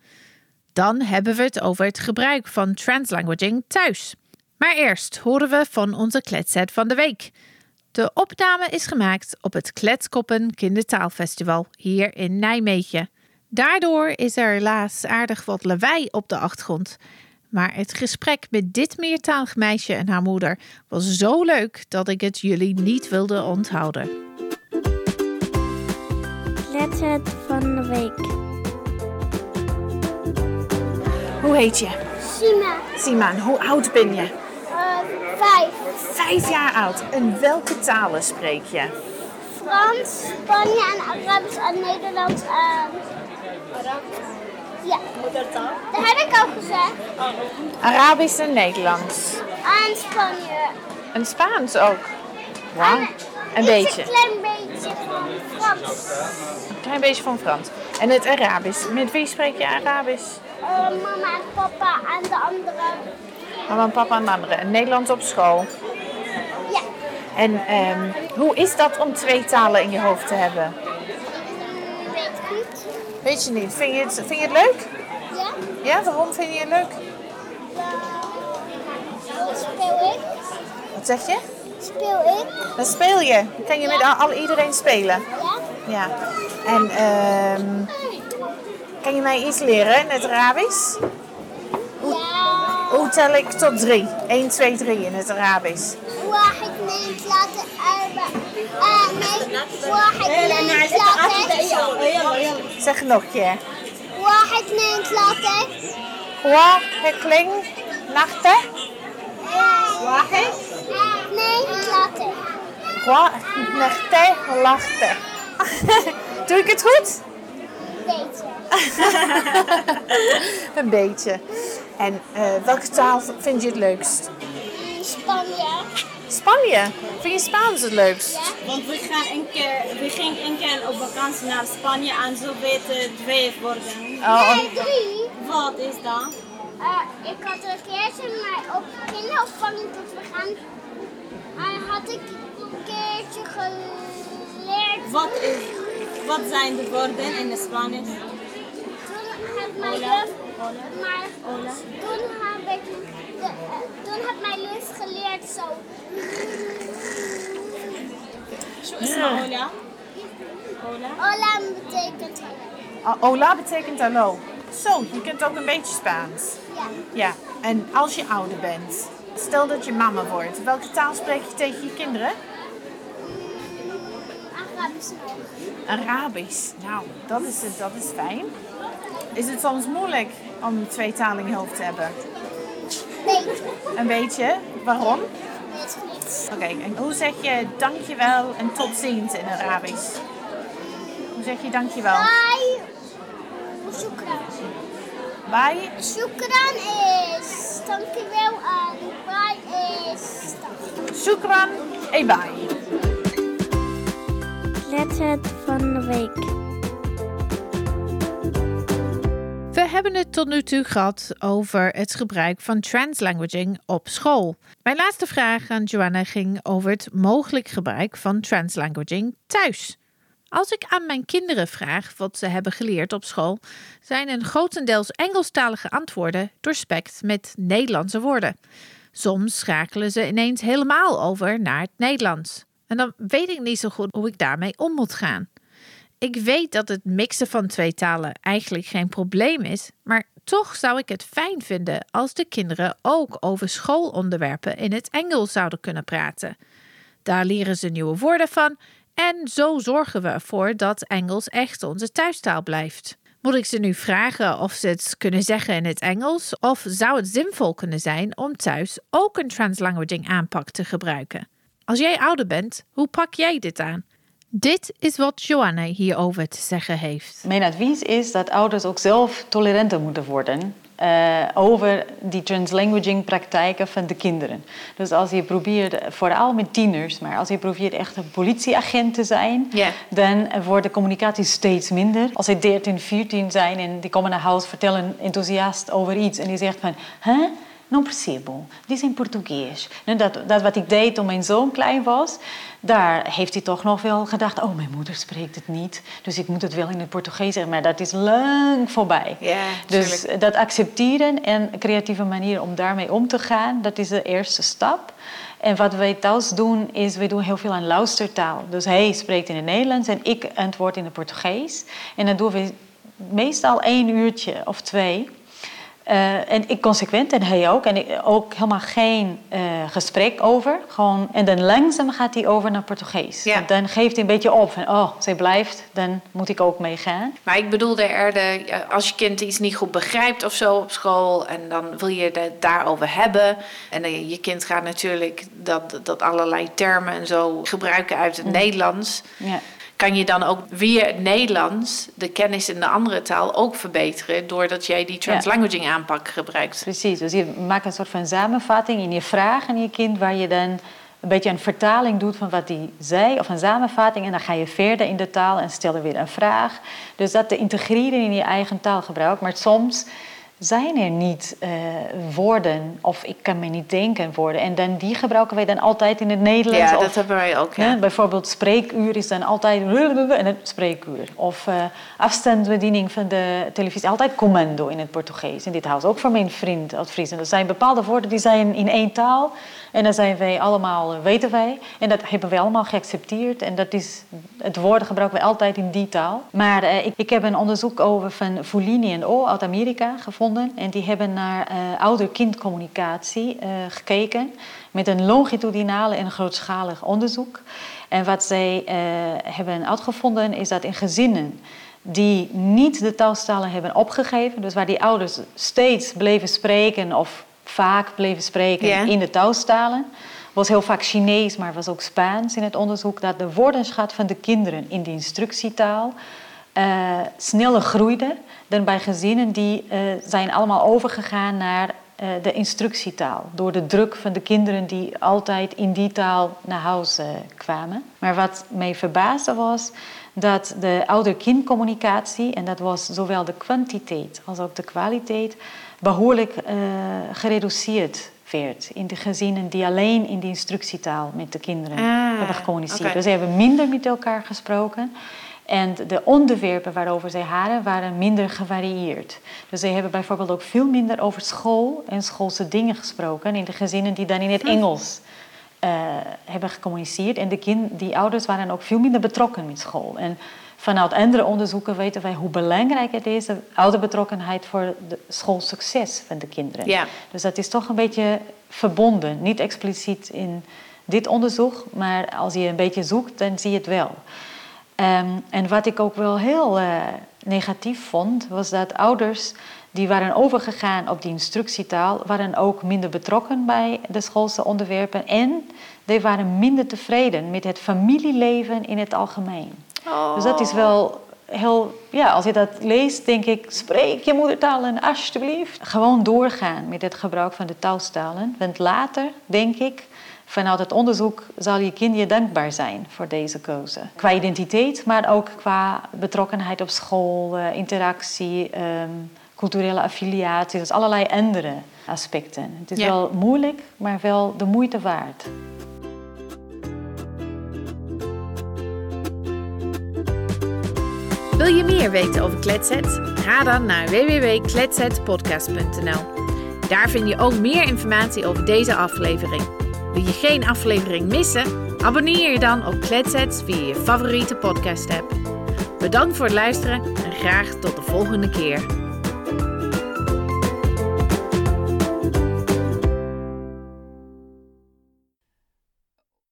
Speaker 1: Dan hebben we het over het gebruik van translanguaging thuis. Maar eerst horen we van onze kletset van de week. De opname is gemaakt op het Kletskoppen Kindertaalfestival hier in Nijmegen. Daardoor is er helaas aardig wat lawaai op de achtergrond. Maar het gesprek met dit meertalig meisje en haar moeder was zo leuk dat ik het jullie niet wilde onthouden.
Speaker 5: Kletset van de week.
Speaker 1: Hoe heet je?
Speaker 5: Sima.
Speaker 1: Sima, hoe oud ben je?
Speaker 5: Uh, vijf.
Speaker 1: Vijf jaar oud. En welke talen spreek je?
Speaker 5: Frans, Spanje en Arabisch en Nederlands en... Ja. Moedertaal? Dat heb ik al gezegd.
Speaker 1: Arabisch en Nederlands.
Speaker 5: En Spanje.
Speaker 1: En Spaans ook? Wauw. Een beetje.
Speaker 5: Een klein beetje van Frans.
Speaker 1: Een klein beetje van Frans. En het Arabisch. Met wie spreek je Arabisch?
Speaker 5: Uh, mama en papa en de anderen.
Speaker 1: Mama en papa en de anderen. En Nederlands op school?
Speaker 5: Ja.
Speaker 1: En um, hoe is dat om twee talen in je hoofd te hebben?
Speaker 5: Weet ik niet.
Speaker 1: Weet je niet. Vind je het, vind je het leuk?
Speaker 5: Ja.
Speaker 1: Ja, waarom vind je het leuk?
Speaker 5: Dan speel ik.
Speaker 1: Wat zeg je?
Speaker 5: Speel ik.
Speaker 1: Dan speel je. Kan je met al, iedereen spelen?
Speaker 5: Ja.
Speaker 1: Ja. En um, kan je mij iets leren in het Arabisch?
Speaker 5: Hoe,
Speaker 1: ja. hoe tel ik tot drie? 1, 2, 3 in het Arabisch.
Speaker 5: واحد اثنين ثلاثة أربعة واحد اثنين ثلاثة
Speaker 1: Zeg nog een keer.
Speaker 5: واحد اثنين ثلاثة
Speaker 1: واحد kling nachten.
Speaker 5: واحد اثنين ثلاثة
Speaker 1: واحد nachten lachten. Doe ik het goed?
Speaker 5: Beetje.
Speaker 1: een beetje. En uh, welke taal vind je het leukst?
Speaker 5: Spanje.
Speaker 1: Spanje? Vind je Spaans het leukst?
Speaker 6: Ja. Want we, gaan een keer, we gingen een keer op vakantie naar Spanje en zo weten twee worden.
Speaker 5: Oh. Nee, drie.
Speaker 6: Wat is dat?
Speaker 5: Uh, ik had een keertje maar op kinderopvang tot we gaan. En had ik een keertje geleerd.
Speaker 6: Wat is wat zijn de woorden in het Spanisch?
Speaker 5: Toen heb mijn juf, maar Hola. toen heb ik, de, uh, toen heb mijn juf geleerd zo.
Speaker 6: Zo is hola.
Speaker 5: Hola. Hola betekent hallo.
Speaker 1: Oh, hola betekent hallo. Zo, je kunt ook een beetje Spaans.
Speaker 5: Ja.
Speaker 1: Ja, en als je ouder bent, stel dat je mama wordt, welke taal spreek je tegen je kinderen?
Speaker 5: Arabisch.
Speaker 1: Arabisch. Nou, dat is, het, dat is fijn. Is het soms moeilijk om twee talen in je hoofd te hebben?
Speaker 5: Beetje.
Speaker 1: Een beetje? Waarom?
Speaker 5: Weet niet.
Speaker 1: Oké, en hoe zeg je dankjewel en tot ziens in Arabisch? Hoe zeg je dankjewel?
Speaker 5: Bye. Shukran.
Speaker 1: Bye.
Speaker 5: Shukran is dankjewel en bye is dag.
Speaker 1: Shukran. En bye.
Speaker 5: Letter van de week.
Speaker 1: Hebben het tot nu toe gehad over het gebruik van translanguaging op school. Mijn laatste vraag aan Joanna ging over het mogelijk gebruik van translanguaging thuis. Als ik aan mijn kinderen vraag wat ze hebben geleerd op school, zijn een grotendeels Engelstalige antwoorden doorspekt met Nederlandse woorden. Soms schakelen ze ineens helemaal over naar het Nederlands. En dan weet ik niet zo goed hoe ik daarmee om moet gaan. Ik weet dat het mixen van twee talen eigenlijk geen probleem is, maar toch zou ik het fijn vinden als de kinderen ook over schoolonderwerpen in het Engels zouden kunnen praten. Daar leren ze nieuwe woorden van en zo zorgen we ervoor dat Engels echt onze thuistaal blijft. Moet ik ze nu vragen of ze het kunnen zeggen in het Engels? Of zou het zinvol kunnen zijn om thuis ook een translanguaging aanpak te gebruiken? Als jij ouder bent, hoe pak jij dit aan? Dit is wat Joanna hierover te zeggen heeft.
Speaker 2: Mijn advies is dat ouders ook zelf toleranter moeten worden uh, over die translanguaging praktijken van de kinderen. Dus als je probeert, vooral met tieners, maar als je probeert echt een politieagent te zijn, dan wordt de communicatie steeds minder. Als ze 13, 14 zijn en die komen naar huis, vertellen enthousiast over iets en die zegt van, hè? Não percebo. Portugees. Nou, dat, dat wat ik deed toen mijn zoon klein was, daar heeft hij toch nog wel gedacht: oh, mijn moeder spreekt het niet, dus ik moet het wel in het Portugees zeggen. Maar dat is lang voorbij.
Speaker 1: Ja,
Speaker 2: dus dat accepteren en een creatieve manier om daarmee om te gaan, dat is de eerste stap. En wat wij thuis doen, is we doen heel veel aan luistertaal. Dus hij spreekt in het Nederlands en ik antwoord in het Portugees. En dan doen we meestal één uurtje of twee. Uh, en ik consequent en hij ook. En ik, ook helemaal geen uh, gesprek over. Gewoon, en dan langzaam gaat hij over naar Portugees.
Speaker 1: Ja.
Speaker 2: En dan geeft hij een beetje op. Van, oh, zij blijft, dan moet ik ook meegaan.
Speaker 1: Maar ik bedoelde er, als je kind iets niet goed begrijpt of zo op school... en dan wil je het daarover hebben... en je kind gaat natuurlijk dat, dat allerlei termen en zo gebruiken uit het
Speaker 2: Mm.
Speaker 1: Nederlands...
Speaker 2: Ja.
Speaker 1: Kan je dan ook via het Nederlands de kennis in de andere taal ook verbeteren... doordat jij die translanguaging aanpak gebruikt.
Speaker 2: Precies, dus je maakt een soort van samenvatting in je vraag aan je kind... waar je dan een beetje een vertaling doet van wat hij zei... of een samenvatting en dan ga je verder in de taal en stel er weer een vraag. Dus dat te integreren in je eigen taalgebruik. Maar soms zijn er niet uh, woorden of ik kan me niet denken woorden. En dan die gebruiken wij dan altijd in het Nederlands.
Speaker 1: Ja,
Speaker 2: of,
Speaker 1: dat hebben wij ook. Ja.
Speaker 2: Ja, bijvoorbeeld spreekuur is dan altijd en het spreekuur. Of uh, afstandsbediening van de televisie, altijd commando in het Portugees. In dit huis, ook voor mijn vriend uit Friesland. Er zijn bepaalde woorden die zijn in één taal. En dan zijn wij allemaal, weten wij. En dat hebben wij allemaal geaccepteerd. En dat is, het woorden gebruiken we altijd in die taal. Maar uh, ik, ik heb een onderzoek over van Fulini en O uit Amerika gevonden. En die hebben naar uh, ouder-kindcommunicatie uh, gekeken. Met een longitudinale en grootschalig onderzoek. En wat zij uh, hebben uitgevonden is dat in gezinnen die niet de taalstalen hebben opgegeven, dus waar die ouders steeds bleven spreken of vaak bleven spreken in de taalstalen, was heel vaak Chinees, maar was ook Spaans in het onderzoek, dat de woordenschat van de kinderen in de instructietaal uh, sneller groeide dan bij gezinnen die uh, zijn allemaal overgegaan naar uh, de instructietaal. Door de druk van de kinderen die altijd in die taal naar huis kwamen. Maar wat mij verbaasde was dat de ouder-kindcommunicatie, en dat was zowel de kwantiteit als ook de kwaliteit, behoorlijk gereduceerd werd in de gezinnen die alleen in de instructietaal met de kinderen
Speaker 1: Ah,
Speaker 2: hebben gecommuniceerd. Dus ze hebben minder met elkaar gesproken. En de onderwerpen waarover zij hadden, waren minder gevarieerd. Dus zij hebben bijvoorbeeld ook veel minder over school en schoolse dingen gesproken in de gezinnen die dan in het Engels uh, hebben gecommuniceerd. En de kind, die ouders waren ook veel minder betrokken met school. En vanuit andere onderzoeken weten wij hoe belangrijk het is, de ouderbetrokkenheid voor het schoolsucces van de kinderen.
Speaker 1: Ja.
Speaker 2: Dus dat is toch een beetje verbonden. Niet expliciet in dit onderzoek, maar als je een beetje zoekt, dan zie je het wel. Um, en wat ik ook wel heel uh, negatief vond, was dat ouders die waren overgegaan op die instructietaal, waren ook minder betrokken bij de schoolse onderwerpen en die waren minder tevreden met het familieleven in het algemeen.
Speaker 1: Oh.
Speaker 2: Dus dat is wel heel, ja, als je dat leest, denk ik, spreek je moedertalen alsjeblieft. Gewoon doorgaan met het gebruik van de taalstalen. Want later, denk ik, vanuit het onderzoek zal je kind je dankbaar zijn voor deze keuze. Qua identiteit, maar ook qua betrokkenheid op school, eh, interactie, ehm, culturele affiliatie, dus allerlei andere aspecten. Het is
Speaker 1: Ja.
Speaker 2: wel moeilijk, maar wel de moeite waard.
Speaker 1: Wil je meer weten over Kletset? Ga dan naar www.kletsetpodcast.nl. Daar vind je ook meer informatie over deze aflevering. Wil je geen aflevering missen? Abonneer je dan op Kletset via je favoriete podcast app. Bedankt voor het luisteren en graag tot de volgende keer.